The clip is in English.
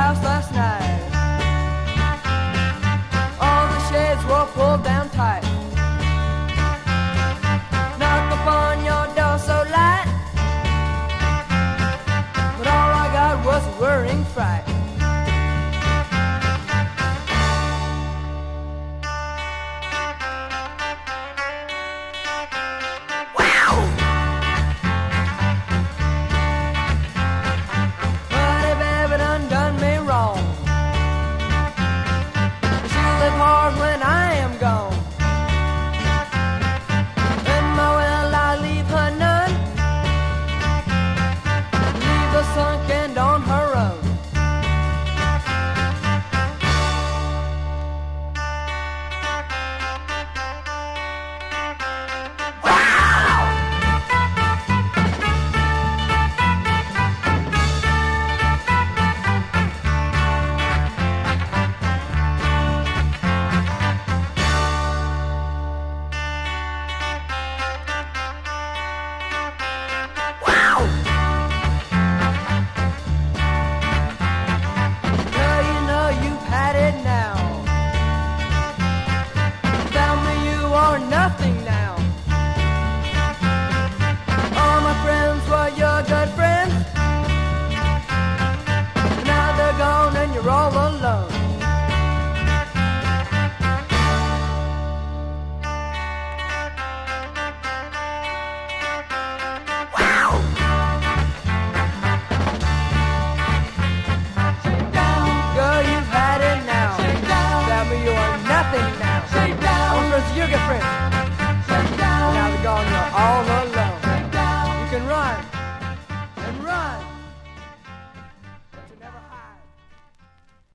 house last night. All the shades were pulled down tight. Knocked upon your door so light. But all I got was a whirring fright. My friends are your good friends.